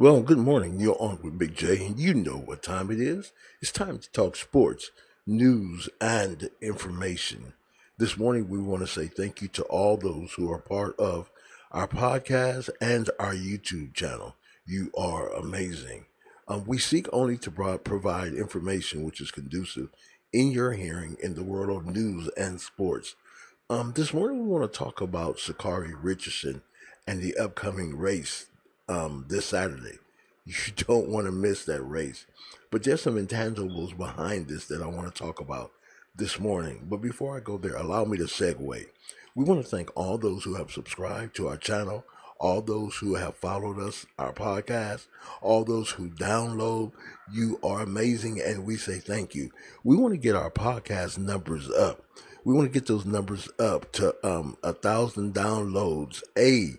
Well, good morning. You're on with Big J, and you know what time it is. It's time to talk sports, news, and information. This morning, we want to say thank you to all those who are part of our podcast and our YouTube channel. You are amazing. Um, we seek only to provide information which is conducive in your hearing in the world of news and sports. Um, this morning, we want to talk about Sha'Carri Richardson and the upcoming race um, this Saturday. You don't want to miss that race. But there's some intangibles behind this that I want to talk about this morning. But before I go there, allow me to segue. We want to thank all those who have subscribed to our channel, all those who have followed us, our podcast, all those who download. You are amazing, and we say thank you. We want to get our podcast numbers up. We want to get those numbers up to um, a thousand downloads a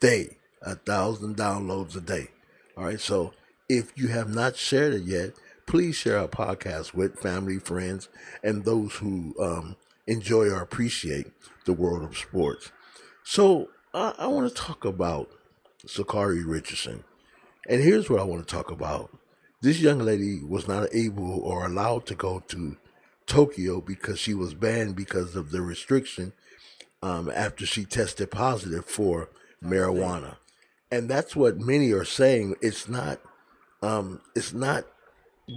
day a thousand downloads a day. All right. So if you have not shared it yet, please share our podcast with family, friends, and those who um, enjoy or appreciate the world of sports. So I, I want to talk about Sha'Carri Richardson. And here's what I want to talk about. This young lady was not able or allowed to go to Tokyo because she was banned because of the restriction um, after she tested positive for marijuana and that's what many are saying. It's not, um, it's not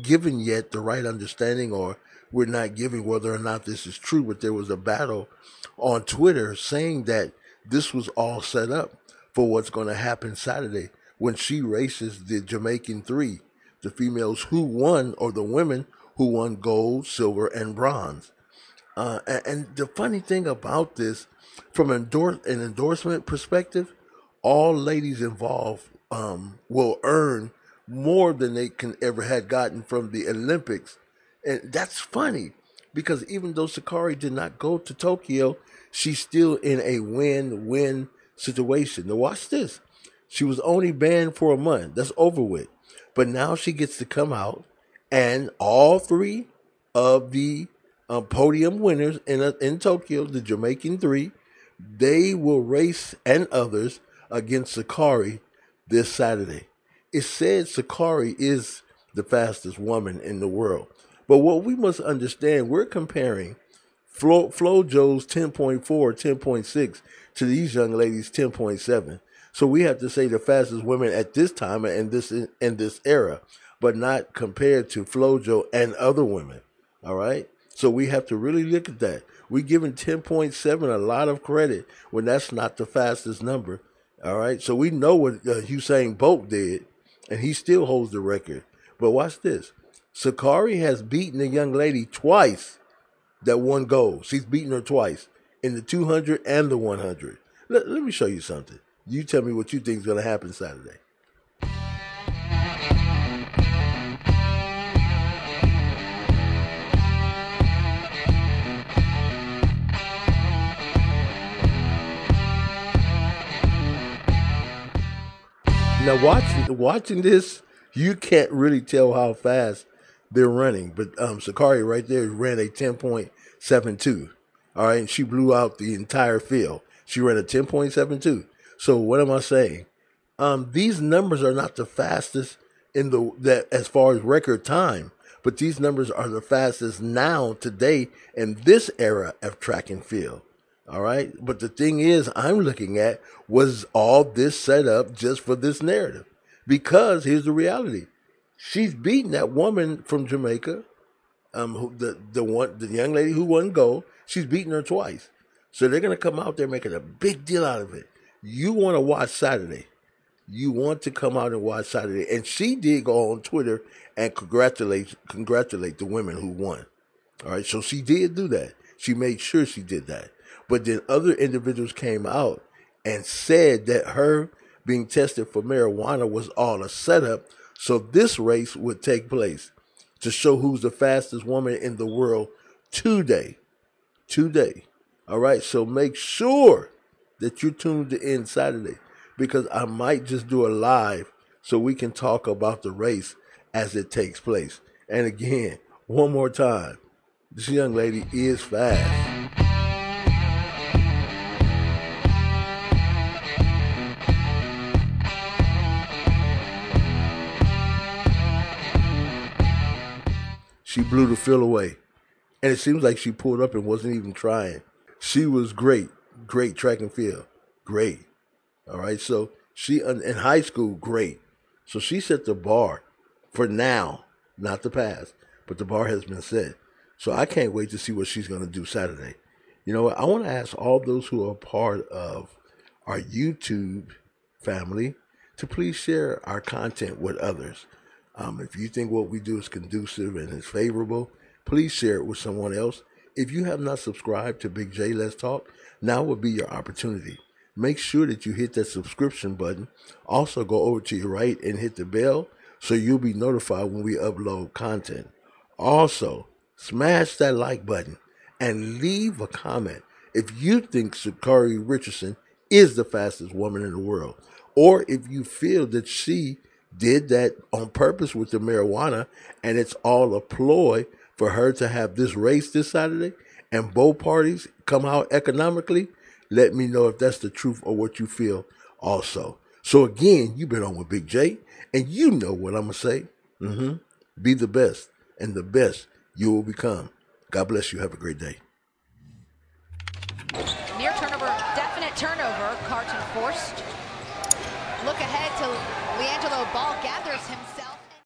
given yet the right understanding, or we're not giving whether or not this is true. But there was a battle on Twitter saying that this was all set up for what's going to happen Saturday when she races the Jamaican three, the females who won, or the women who won gold, silver, and bronze. Uh, and, and, the funny thing about this, from endorse, an endorsement perspective, all ladies involved um, will earn more than they can ever had gotten from the Olympics. And that's funny because even though Sha'Carri did not go to Tokyo, she's still in a win-win situation. Now watch this. She was only banned for a month. That's over with. But now she gets to come out and all three of the uh, podium winners in, uh, in Tokyo, the Jamaican three, they will race and others against Sha'Carri this Saturday. It said Sha'Carri is the fastest woman in the world. But what we must understand, we're comparing Flo, Flojo's 10.4, 10.6 to these young ladies' 10.7. So we have to say the fastest women at this time and this in this era, but not compared to Flojo and other women. All right. So we have to really look at that. We're giving 10.7 a lot of credit when that's not the fastest number all right. So we know what uh, Usain Bolt did, and he still holds the record. But watch this. Sha'Carri has beaten a young lady twice that won gold. She's beaten her twice in the 200 and the 100. Let, let me show you something. You tell me what you think is going to happen Saturday. Now watching watching this, you can't really tell how fast they're running. But um Sha'Carri right there ran a ten point seven two. All right, and she blew out the entire field. She ran a ten point seven two. So what am I saying? Um, these numbers are not the fastest in the that as far as record time, but these numbers are the fastest now today in this era of track and field. All right. But the thing is, I'm looking at was all this set up just for this narrative? Because here's the reality. She's beaten that woman from Jamaica, um, who, the, the one, the young lady who won gold. She's beaten her twice. So they're going to come out there making a big deal out of it. You want to watch Saturday. You want to come out and watch Saturday. And she did go on Twitter and congratulate, congratulate the women who won. All right. So she did do that. She made sure she did that. But then other individuals came out and said that her being tested for marijuana was all a setup so this race would take place to show who's the fastest woman in the world today. Today. All right. So make sure that you're tuned in Saturday because I might just do a live so we can talk about the race as it takes place. And again, one more time, this young lady is fast. She blew the fill away. And it seems like she pulled up and wasn't even trying. She was great, great track and field, great. All right, so she in high school, great. So she set the bar for now, not the past, but the bar has been set. So I can't wait to see what she's going to do Saturday. You know what? I want to ask all those who are part of our YouTube family to please share our content with others. Um, if you think what we do is conducive and is favorable, please share it with someone else. If you have not subscribed to Big J Let's Talk, now would be your opportunity. Make sure that you hit that subscription button. Also, go over to your right and hit the bell so you'll be notified when we upload content. Also, smash that like button and leave a comment if you think Sha'Carri Richardson is the fastest woman in the world, or if you feel that she did that on purpose with the marijuana and it's all a ploy for her to have this race this Saturday and both parties come out economically, let me know if that's the truth or what you feel also. So again, you've been on with Big J, and you know what I'm gonna say. Mm-hmm. Be the best, and the best you will become. God bless you. Have a great day. Near turnover, definite turnover. Carton forced. Look ahead to LiAngelo Ball gathers himself.